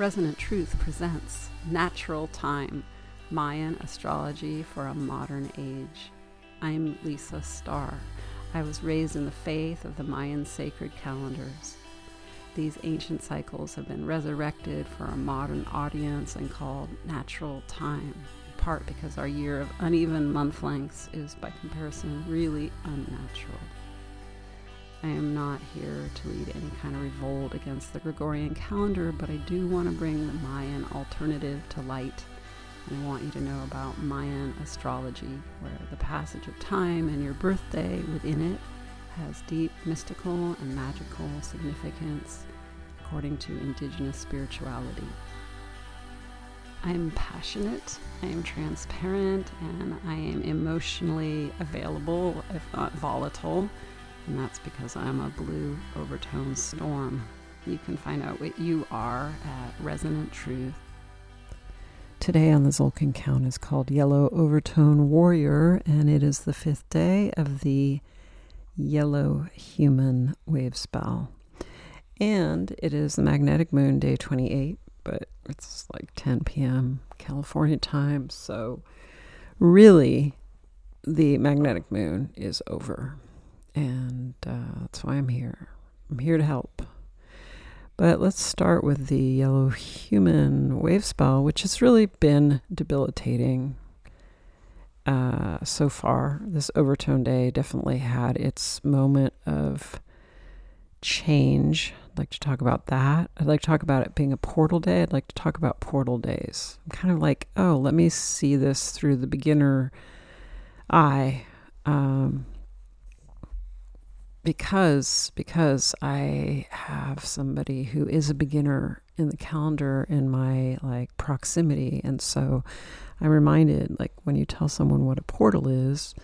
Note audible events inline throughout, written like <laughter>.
Resonant Truth presents Natural Time Mayan Astrology for a Modern Age. I'm Lisa Starr. I was raised in the faith of the Mayan sacred calendars. These ancient cycles have been resurrected for a modern audience and called natural time, in part because our year of uneven month lengths is, by comparison, really unnatural. I am not here to lead any kind of revolt against the Gregorian calendar, but I do want to bring the Mayan alternative to light. And I want you to know about Mayan astrology, where the passage of time and your birthday within it has deep mystical and magical significance according to indigenous spirituality. I am passionate, I am transparent, and I am emotionally available, if not volatile and that's because I'm a blue overtone storm. You can find out what you are at Resonant Truth. Today on the Tzolk'in Count is called Yellow Overtone Warrior, and it is the fifth day of the Yellow Human Wave Spell. And it is the Magnetic Moon, day 28, but it's like 10 p.m. California time, so really the magnetic moon is over and uh, that's why I'm here. I'm here to help. But let's start with the yellow human wave spell, which has really been debilitating uh, so far. This overtone day definitely had its moment of change. I'd like to talk about that. I'd like to talk about it being a portal day. I'd like to talk about portal days. I'm kind of like, oh, let me see this through the beginner eye. Um, because because I have somebody who is a beginner in the calendar in my like proximity and so I'm reminded like when you tell someone what a portal is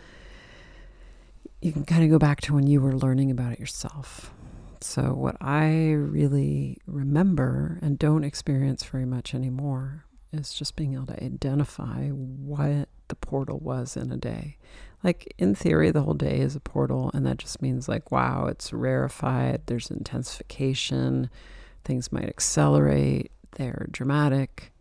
you can kind of go back to when you were learning about it yourself. So what I really remember and don't experience very much anymore is just being able to identify what the portal was in a day. Like in theory, the whole day is a portal, and that just means like, wow, it's rarefied, there's intensification, things might accelerate, they're dramatic.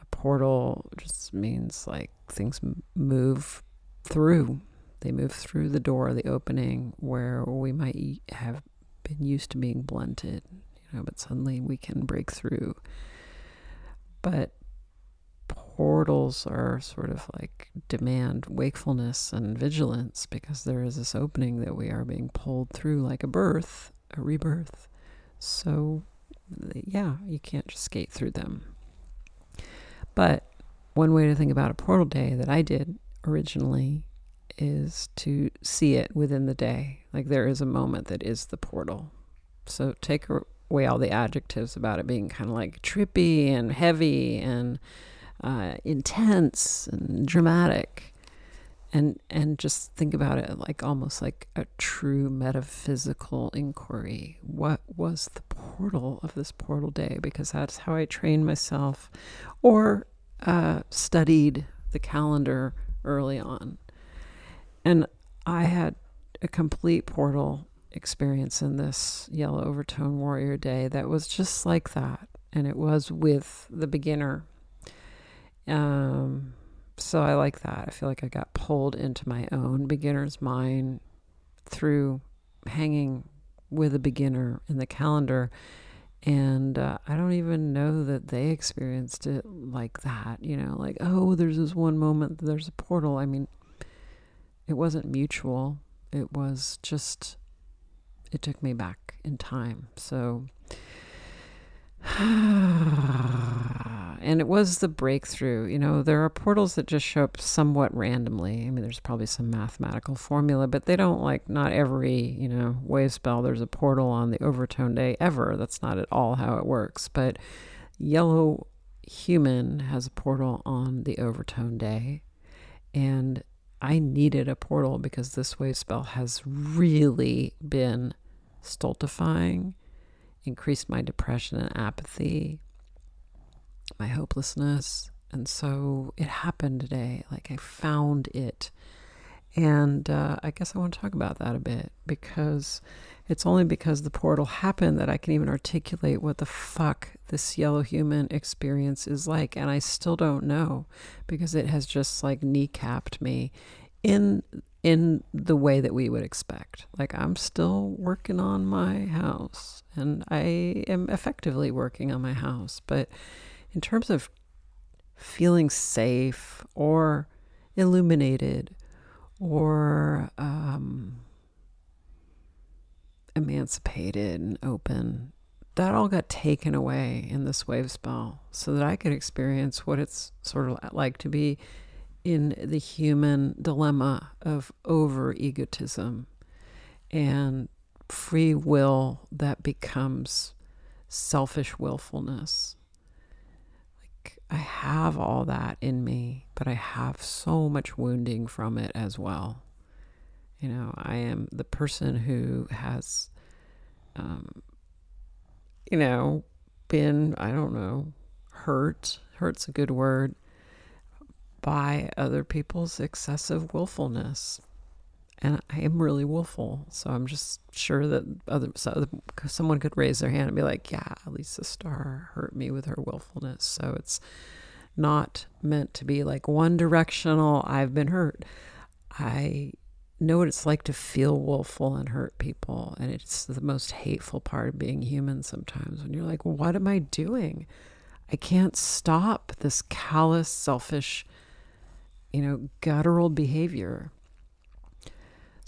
A portal just means like things move through. They move through the door, the opening where we might have been used to being blunted, you know, but suddenly we can break through. But portals are sort of like demand wakefulness and vigilance because there is this opening that we are being pulled through like a birth, a rebirth. So, yeah, you can't just skate through them. But one way to think about a portal day that I did originally is to see it within the day. Like there is a moment that is the portal. So take away all the adjectives about it being kind of like trippy and heavy and uh, intense and dramatic. And and just think about it like almost like a true metaphysical inquiry. What was the portal of this portal day? Because that's how i trained myself or uh, studied the calendar early on. And i had a complete portal experience in this yellow overtone warrior day that was just like that. And it was with the beginner um, so I like that. I feel like I got pulled into my own beginner's mind through hanging with a beginner in the calendar. And uh, I don't even know that they experienced it like that, you know, like, oh, there's this one moment, there's a portal. I mean, it wasn't mutual. It was just, it took me back in time. So, <sighs> <sighs> and it was the breakthrough. You know, there are portals that just show up somewhat randomly. I mean, there's probably some mathematical formula, but they don't like, not every, you know, wave spell, there's a portal on the overtone day ever. That's not at all how it works. But Yellow Human has a portal on the overtone day. And I needed a portal because this wave spell has really been stultifying increased my depression and apathy, my hopelessness. And so it happened today. Like I found it. And uh, I guess I want to talk about that a bit because it's only because the portal happened that I can even articulate what the fuck this yellow human experience is like. And I still don't know because it has just like kneecapped me in in the way that we would expect. Like I'm still working on my house and I am effectively working on my house, but in terms of feeling safe or illuminated or um, emancipated and open, that all got taken away in this wave spell so that I could experience what it's sort of like to be in the human dilemma of over egotism and free will that becomes selfish willfulness. I have all that in me, but I have so much wounding from it as well. You know, I am the person who has, um, you know, been, I don't know, hurt. Hurt's a good word by other people's excessive willfulness. And I am really willful, so I'm just sure that other so someone could raise their hand and be like, "Yeah, Lisa Starr hurt me with her willfulness." So it's not meant to be like one directional. I've been hurt. I know what it's like to feel willful and hurt people, and it's the most hateful part of being human. Sometimes when you're like, "What am I doing? I can't stop this callous, selfish." you know, guttural behavior.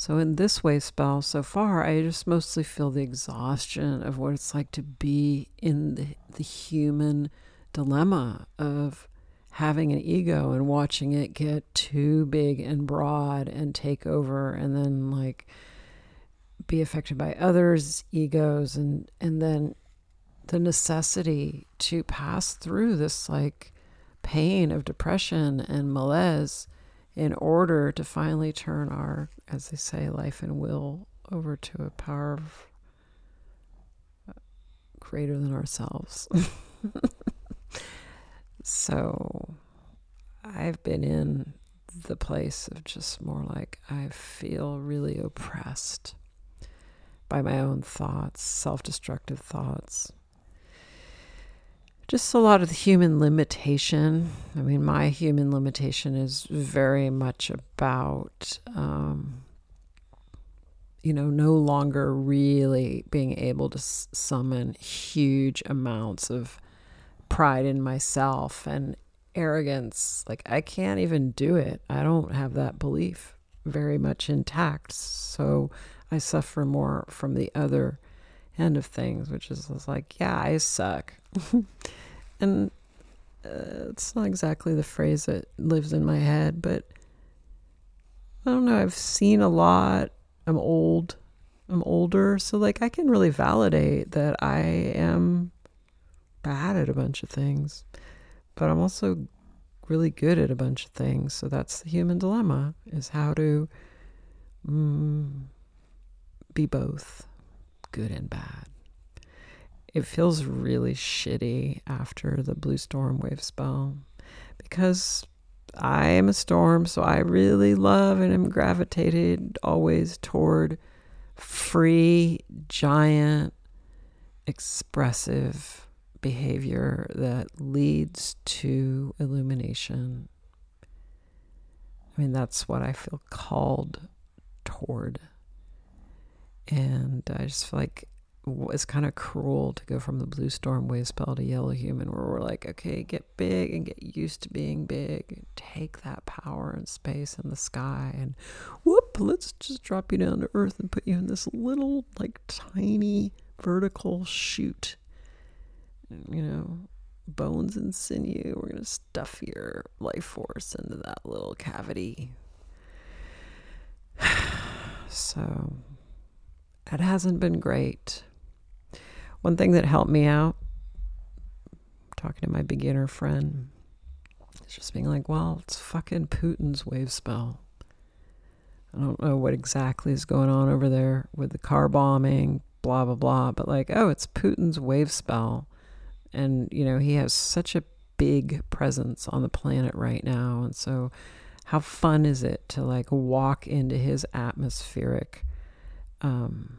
So, in this way, spell, so far, I just mostly feel the exhaustion of what it's like to be in the, the human dilemma of having an ego and watching it get too big and broad and take over and then like be affected by others egos and and then the necessity to pass through this like pain of depression and malaise in order to finally turn our, as they say, life and will over to a power of uh, greater than ourselves. <laughs> so I've been in the place of just more like I feel really oppressed by my own thoughts, self destructive thoughts just a lot of the human limitation. I mean, my human limitation is very much about, um, you know, no longer really being able to s- summon huge amounts of pride in myself and arrogance. Like, I can't even do it. I don't have that belief very much intact. So I suffer more from the other end of things, which is like, yeah, I suck. <laughs> and uh, it's not exactly the phrase that lives in my head, but I don't know. I've seen a lot. I'm old. I'm older. So, like, I can really validate that I am bad at a bunch of things, but I'm also really good at a bunch of things. So, that's the human dilemma is how to mm, be both good and bad it feels really shitty after the blue storm wave spell because I am a storm, so I really love and am gravitated always toward free, giant, expressive behavior that leads to illumination. I mean, that's what I feel called toward. And I just feel like it's kind of cruel to go from the blue storm wave spell to yellow human where we're like okay get big and get used to being big take that power and space in the sky and whoop let's just drop you down to earth and put you in this little like tiny vertical chute. You know bones and sinew we're going to stuff your life force into that little cavity. <sighs> So it hasn't been great one thing that helped me out, talking to my beginner friend, is just being like, well, it's fucking Putin's wave spell. I don't know what exactly is going on over there with the car bombing, blah, blah, blah, but like, oh, it's Putin's wave spell. And, you know, he has such a big presence on the planet right now. And so, how fun is it to like walk into his atmospheric um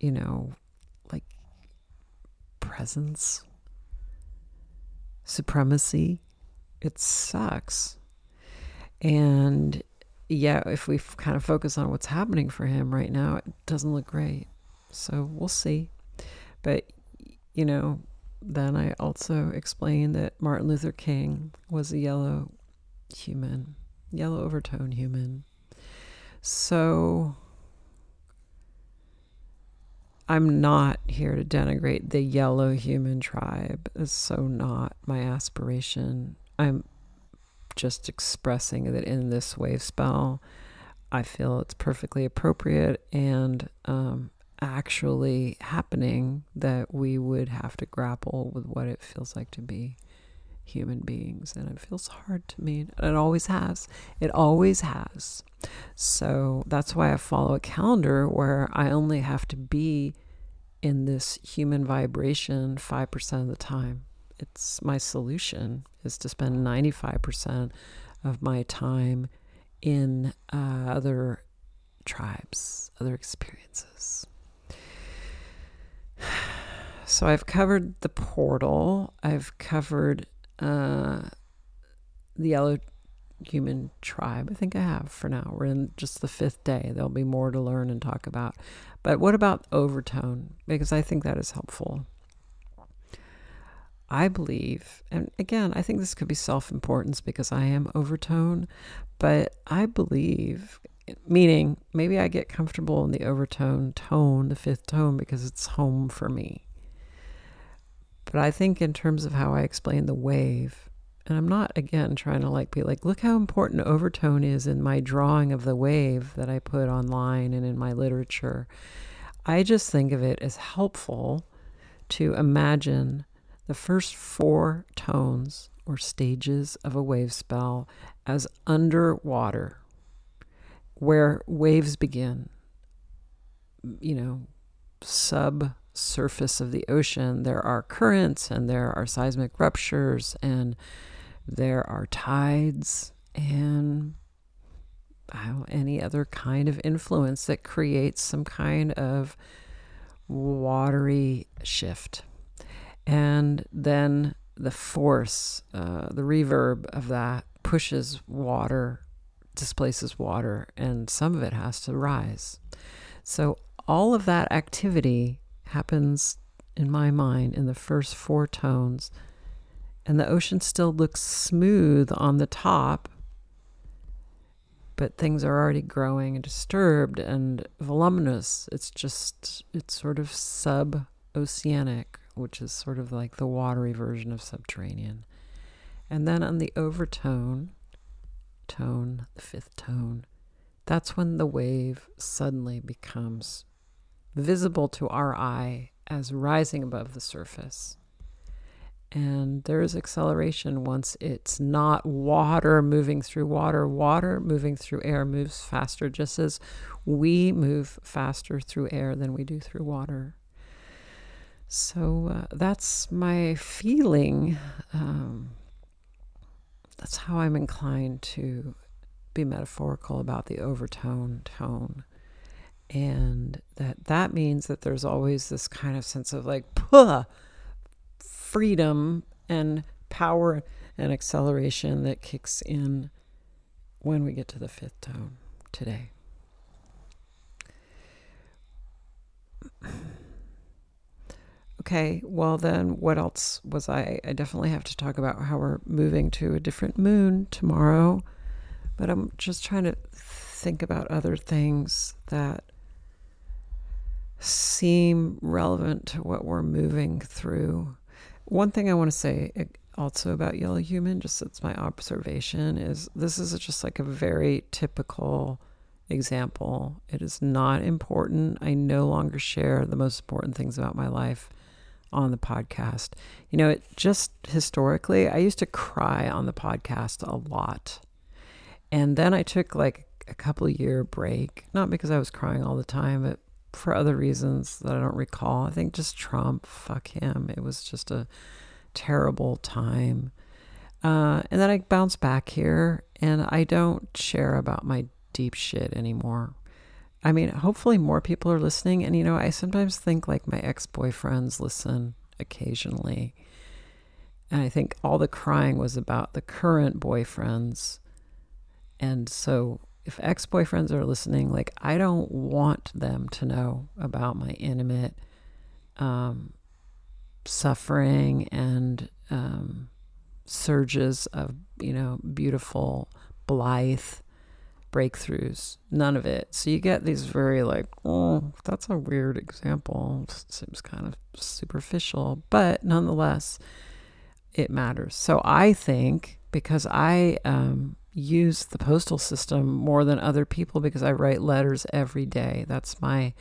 you know like presence supremacy it sucks. And yeah if we kind of focus on what's happening for him right now it doesn't look great. So we'll see. But you know then i also explained that martin luther king was a yellow human, yellow overtone human. So I'm not here to denigrate the yellow human tribe. It's so not my aspiration. I'm just expressing that in this wave spell, I feel it's perfectly appropriate and um, actually happening that we would have to grapple with what it feels like to be human beings. And it feels hard to me. It always has. It always has. So that's why I follow a calendar where I only have to be in this human vibration 5% of the time. It's my solution is to spend 95% of my time in uh, other tribes, other experiences. <sighs> So I've covered the portal. I've covered uh, the yellow human tribe. I think I have for now. We're in just the fifth day. There'll be more to learn and talk about. But what about overtone? Because I think that is helpful. I believe, and again, I think this could be self importance because I am overtone, but I believe, meaning maybe I get comfortable in the overtone tone, the fifth tone, because it's home for me. But I think in terms of how I explain the wave, and I'm not again trying to like be like, look how important overtone is in my drawing of the wave that I put online and in my literature. I just think of it as helpful to imagine the first four tones or stages of a wave spell as underwater, where waves begin. You know, sub surface of the ocean, there are currents and there are seismic ruptures and there are tides and any other kind of influence that creates some kind of watery shift. And then the force, uh, the reverb of that pushes water, displaces water, and some of it has to rise. So all of that activity happens in my mind in the first four tones, and the ocean still looks smooth on the top, but things are already growing and disturbed and voluminous. It's just, it's sort of sub oceanic, which is sort of like the watery version of subterranean. And then on the overtone, tone, the fifth tone, that's when the wave suddenly becomes visible to our eye as rising above the surface. And there is acceleration once it's not water moving through water. Water moving through air moves faster, just as we move faster through air than we do through water. So uh, that's my feeling. Um, that's how I'm inclined to be metaphorical about the overtone tone and that that means that there's always this kind of sense of like Puh! freedom and power and acceleration that kicks in when we get to the fifth tone today. Okay, well, then what else was I? I definitely have to talk about how we're moving to a different moon tomorrow, but I'm just trying to think about other things that seem relevant to what we're moving through. One thing I want to say eh, also about Yellow Human, just it's my observation, is this is just like a very typical example. It is not important. I no longer share the most important things about my life on the podcast. You know, it just historically, I used to cry on the podcast a lot. And then I took like a couple year break, not because I was crying all the time, but for other reasons that I don't recall. I think just Trump, fuck him. It was just a terrible time. Uh, and then I bounce back here and I don't share about my deep shit anymore. I mean, hopefully more people are listening. And, you know, I sometimes think like my ex boyfriends listen occasionally. And I think all the crying was about the current boyfriends. And so if ex boyfriends are listening, like, I don't want them to know about my intimate um, suffering and um, surges of, you know, beautiful, blithe breakthroughs. None of it. So you get these very, like, oh, that's a weird example. seems kind of superficial, but nonetheless, it matters. So I think because I um, use the postal system more than other people because I write letters every day. That's my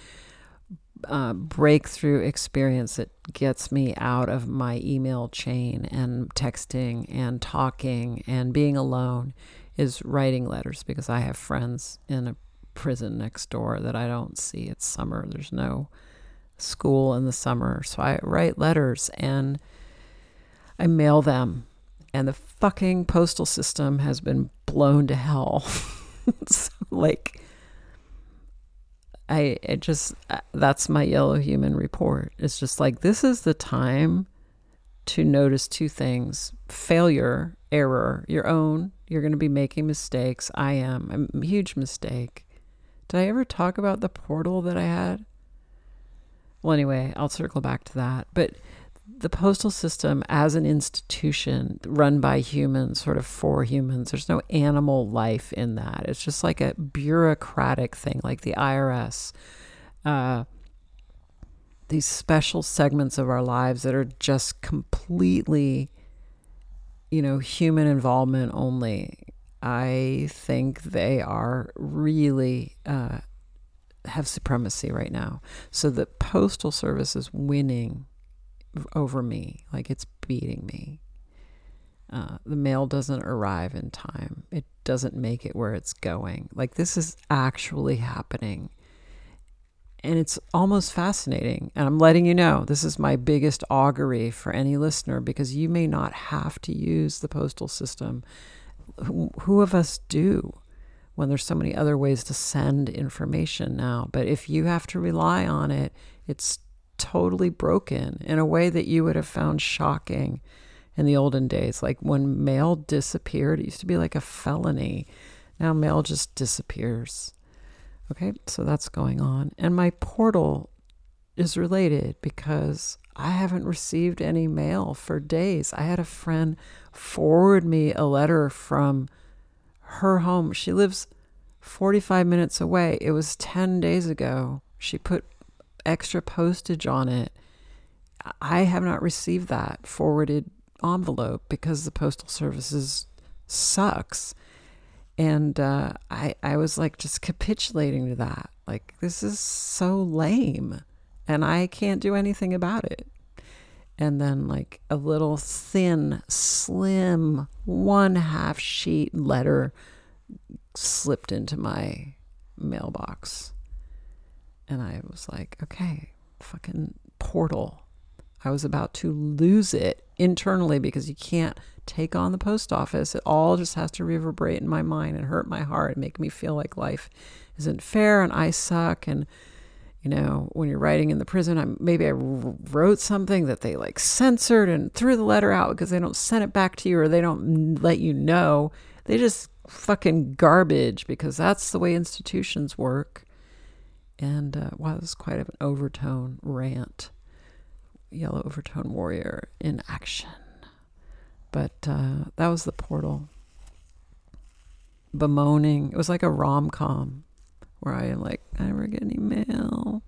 uh, breakthrough experience that gets me out of my email chain and texting and talking and being alone is writing letters because I have friends in a prison next door that I don't see. It's summer. There's no school in the summer. So I write letters and I mail them. And the fucking postal system has been blown to hell. <laughs> so, like, I it just uh, that's my yellow human report. It's just like this is the time to notice two things: failure, error, your own. You're going to be making mistakes. I'm a huge mistake. Did I ever talk about the portal that I had? Well, anyway, I'll circle back to that. But the postal system as an institution run by humans, sort of for humans, there's no animal life in that. It's just like a bureaucratic thing, like the IRS. Uh, these special segments of our lives that are just completely, you know, human involvement only. I think they are really uh, have supremacy right now. So the postal service is winning over me, like it's beating me. Uh, the mail doesn't arrive in time. It doesn't make it where it's going. Like this is actually happening. And it's almost fascinating. And I'm letting you know this is my biggest augury for any listener because you may not have to use the postal system. Who, who of us do when there's so many other ways to send information now? But if you have to rely on it, it's totally broken in a way that you would have found shocking in the olden days. Like when mail disappeared, it used to be like a felony. Now mail just disappears. Okay, so that's going on. And my portal is related because I haven't received any mail for days. I had a friend forward me a letter from her home. She lives 45 minutes away. It was 10 days ago. She put extra postage on it. I have not received that forwarded envelope because the postal services sucks. And uh, I, I was like just capitulating to that. Like, this is so lame. And I can't do anything about it. And then, like, a little thin, slim, one half sheet letter slipped into my mailbox. And I was like, okay, fucking portal. I was about to lose it internally because you can't take on the post office. It all just has to reverberate in my mind and hurt my heart and make me feel like life isn't fair and I suck. And, you know, when you're writing in the prison, I maybe I wrote something that they like censored and threw the letter out because they don't send it back to you or they don't let you know. They just fucking garbage because that's the way institutions work. And uh, wow, is quite an overtone rant. Yellow overtone warrior in action. But uh, that was the portal. Bemoaning. It was like a rom com where I am like, I never get any mail.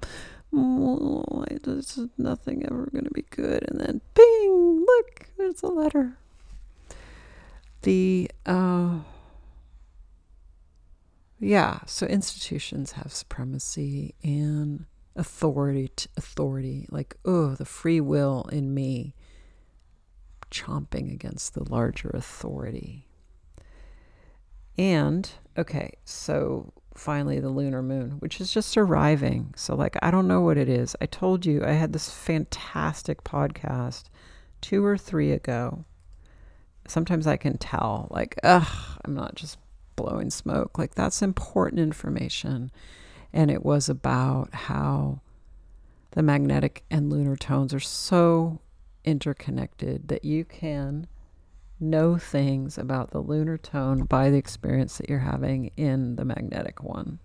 Oh, I just, nothing ever to be good. And then, bing, look, there's a letter. The, uh, yeah, so institutions have supremacy and authority authority like oh the free will in me chomping against the larger authority. And okay, so finally the lunar moon, which is just arriving. So like I don't know what it is. I told you I had this fantastic podcast 2 or 3 ago sometimes I can tell, like, ugh, I'm not just blowing smoke. Like, that's important information. And it was about how the magnetic and lunar tones are so interconnected that you can know things about the lunar tone by the experience that you're having in the magnetic one.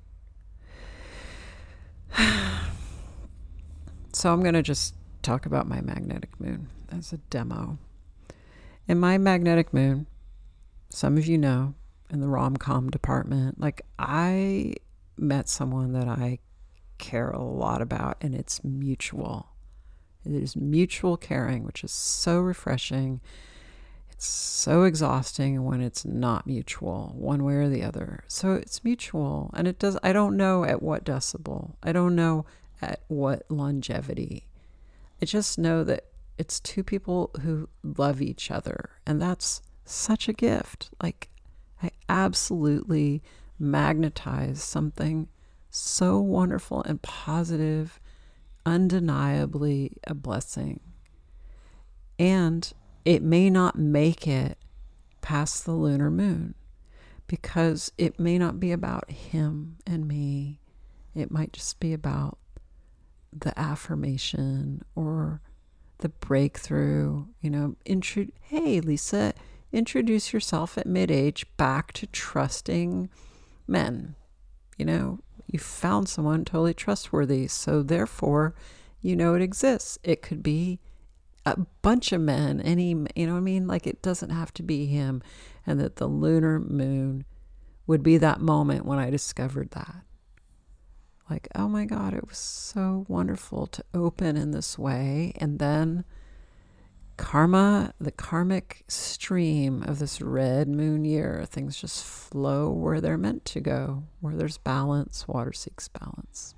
<sighs> so I'm going to just talk about my magnetic moon as a demo. In my magnetic moon, some of you know, in the rom com department, like I met someone that I care a lot about, and it's mutual. It is mutual caring, which is so refreshing. It's so exhausting when it's not mutual, one way or the other. So it's mutual, and it does. I don't know at what decibel. I don't know at what longevity. I just know that it's two people who love each other, and that's such a gift. Like, I absolutely magnetize something so wonderful and positive, undeniably a blessing. And it may not make it past the lunar moon because it may not be about him and me. It might just be about the affirmation or the breakthrough, you know, hey, Lisa, introduce yourself at mid age back to trusting men. You know, you found someone totally trustworthy. So therefore, you know it exists. It could be a bunch of men, any, you know what I mean? Like it doesn't have to be him. And that the lunar moon would be that moment when I discovered that like, oh my God, it was so wonderful to open in this way. And then karma, the karmic stream of this red moon year, things just flow where they're meant to go, where there's balance, water seeks balance.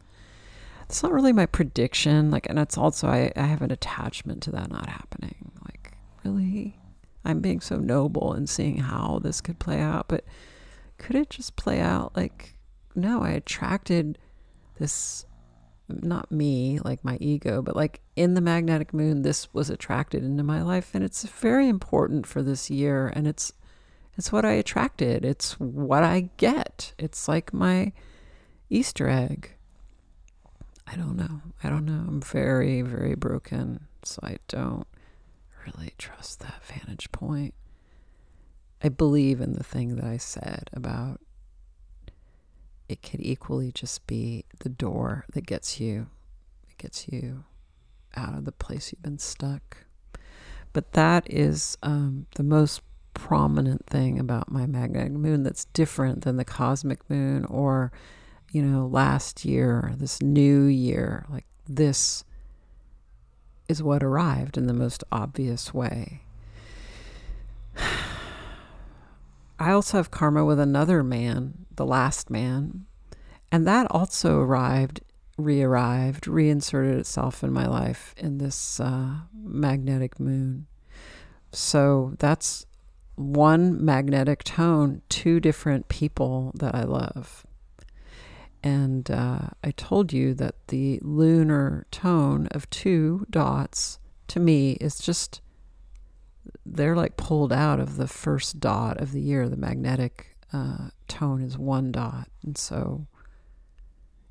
It's not really my prediction. Like, and it's also, I, I have an attachment to that not happening. Like, really? I'm being so noble and seeing how this could play out, but could it just play out like, no, I attracted this not me, like my ego, but like in the magnetic moon, this was attracted into my life. And it's very important for this year. And it's, it's what I attracted. It's what I get. It's like my Easter egg. I don't know. I don't know. I'm very, very broken. So I don't really trust that vantage point. I believe in the thing that I said about it could equally just be the door that gets you it gets you out of the place you've been stuck. But that is um, the most prominent thing about my magnetic moon that's different than the cosmic moon or you know last year this new year like this is what arrived in the most obvious way. <sighs> I also have karma with another man, the last man, and that also arrived, re arrived, reinserted itself in my life in this uh, magnetic moon. So that's one magnetic tone, two different people that I love. And uh, I told you that the lunar tone of two dots to me is just they're like pulled out of the first dot of the year. The magnetic uh, tone is one dot. And so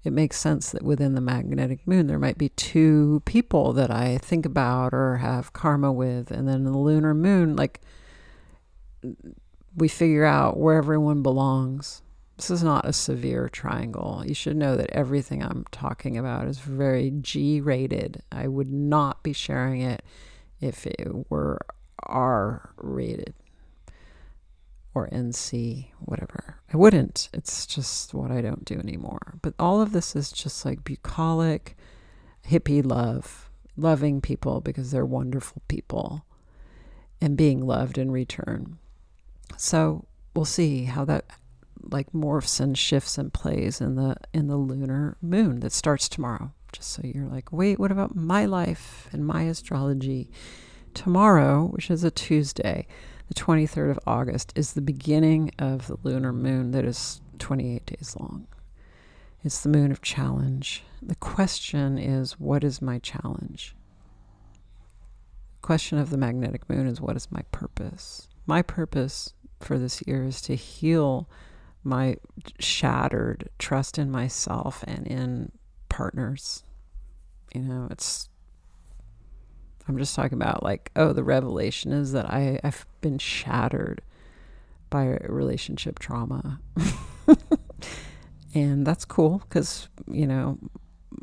it makes sense that within the magnetic moon, there might be two people that I think about or have karma with. And then the lunar moon, like we figure out where everyone belongs. This is not a severe triangle. You should know that everything I'm talking about is very G rated. I would not be sharing it if it were R rated or NC, whatever. I wouldn't. It's just what I don't do anymore. But all of this is just like bucolic, hippie love, loving people because they're wonderful people and being loved in return. So we'll see how that like morphs and shifts and plays in the in the lunar moon that starts tomorrow. Just so you're like, wait, what about my life and my astrology? tomorrow, which is a Tuesday, the 23rd of August, is the beginning of the lunar moon that is 28 days long. It's the moon of challenge. The question is, what is my challenge? The question of the magnetic moon is, what is my purpose? my purpose for this year is to heal my shattered trust in myself and in partners. You know, it's I'm just talking about like, oh, the revelation is that I, I've been shattered by relationship trauma. <laughs> and that's cool because, you know,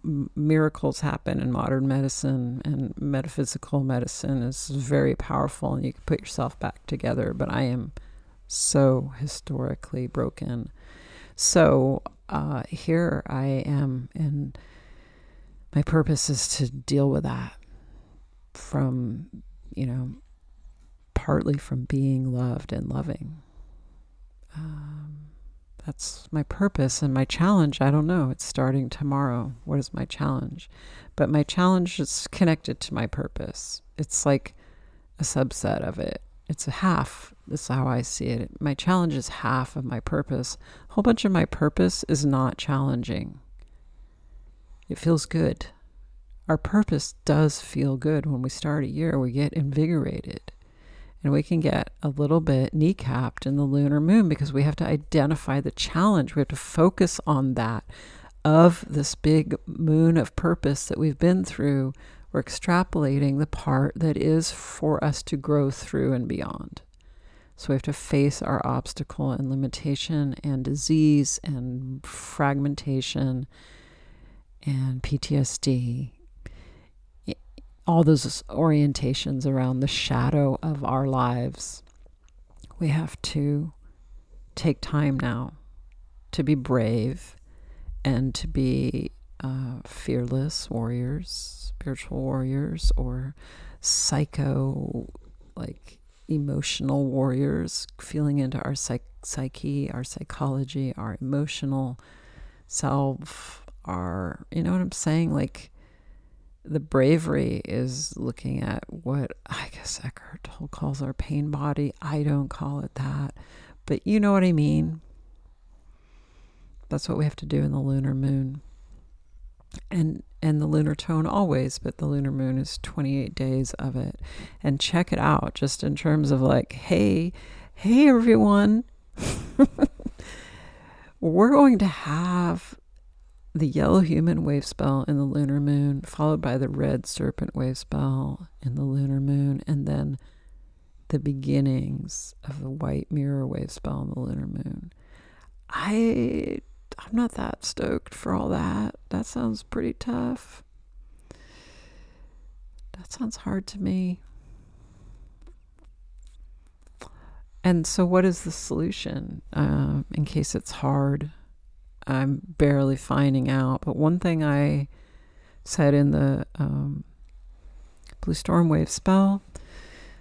m- miracles happen in modern medicine and metaphysical medicine is very powerful and you can put yourself back together. But I am so historically broken. So uh, here I am, and my purpose is to deal with that from, you know, partly from being loved and loving. Um, that's my purpose and my challenge. I don't know. It's starting tomorrow. What is my challenge? But my challenge is connected to my purpose. It's like a subset of it. It's a half. That's how I see it. My challenge is half of my purpose. A whole bunch of my purpose is not challenging. It feels good. Our purpose does feel good when we start a year. We get invigorated and we can get a little bit kneecapped in the lunar moon because we have to identify the challenge. We have to focus on that of this big moon of purpose that we've been through. We're extrapolating the part that is for us to grow through and beyond. So we have to face our obstacle and limitation and disease and fragmentation and PTSD all those orientations around the shadow of our lives. We have to take time now to be brave and to be uh, fearless warriors, spiritual warriors, or psycho, like emotional warriors, feeling into our psych- psyche, our psychology, our emotional self, our, you know what I'm saying? Like, the bravery is looking at what I guess Eckhart Tolle calls our pain body. I don't call it that, but you know what I mean. That's what we have to do in the lunar moon. And and the lunar tone always, but the lunar moon is 28 days of it. And check it out just in terms of like, hey, hey everyone. <laughs> We're going to have the yellow human wave spell in the lunar moon, followed by the red serpent wave spell in the lunar moon, and then the beginnings of the white mirror wave spell in the lunar moon. I I'm not that stoked for all that. That sounds pretty tough. That sounds hard to me. And so, what is the solution uh, in case it's hard? I'm barely finding out. But one thing I said in the um, Blue Storm Wave spell,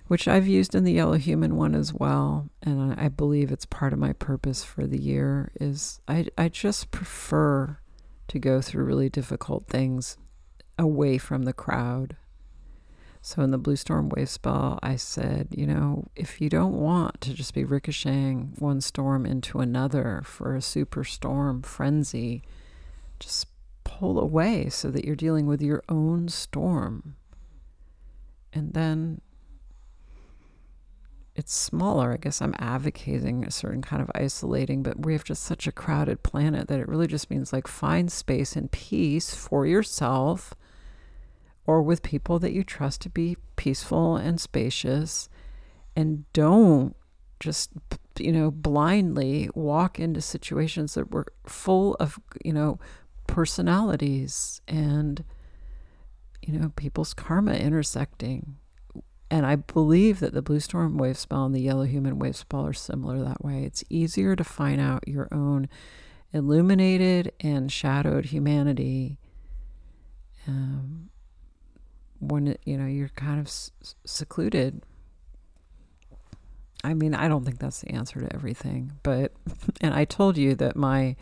which I've used in the Yellow Human one as well, and I believe it's part of my purpose for the year, is I, I just prefer to go through really difficult things away from the crowd. So in the Blue Storm Wave spell, I said, you know, if you don't want to just be ricocheting one storm into another for a super storm frenzy, just pull away so that you're dealing with your own storm. And then it's smaller. I guess I'm advocating a certain kind of isolating, but we have just such a crowded planet that it really just means like find space and peace for yourself or with people that you trust to be peaceful and spacious and don't just you know blindly walk into situations that were full of you know personalities and you know people's karma intersecting. And i believe that the blue storm wave spell and the yellow human wave spell are similar that way. It's easier to find out your own illuminated and shadowed humanity um, when you know you're kind of s- secluded. I mean i don't think that's the answer to everything but <laughs> and i told you that my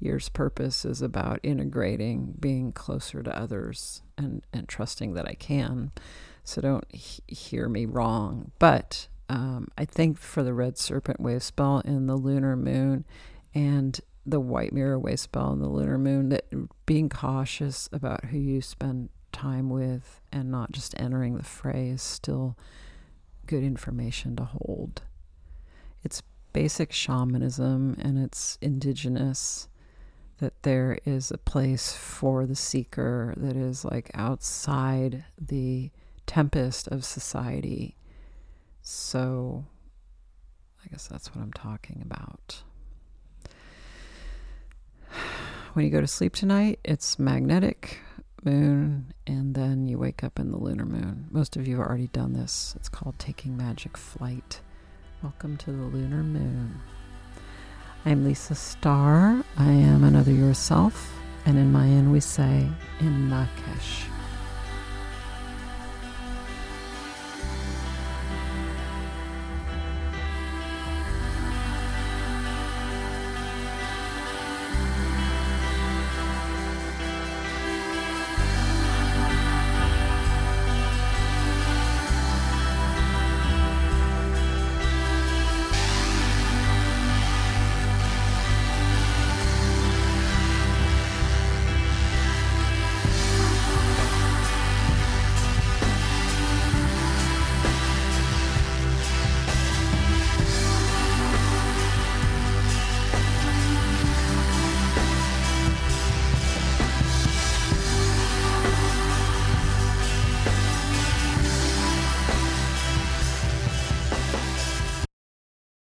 year's purpose is about integrating being closer to others and and trusting that i can. So don't he- hear me wrong but um, i think for the red serpent wave spell in the lunar moon and the white mirror wave spell and the lunar moon that being cautious about who you spend time with and not just entering the fray is still good information to hold. it's basic shamanism and it's indigenous that there is a place for the seeker that is like outside the tempest of society. So I guess that's what I'm talking about. <sighs> When you go to sleep tonight, it's magnetic moon, and then you wake up in the lunar moon. Most of you have already done this. It's called taking magic flight. Welcome to the lunar moon. I'm Lisa Starr. I am another yourself, and in Mayan we say, in Lak'ech.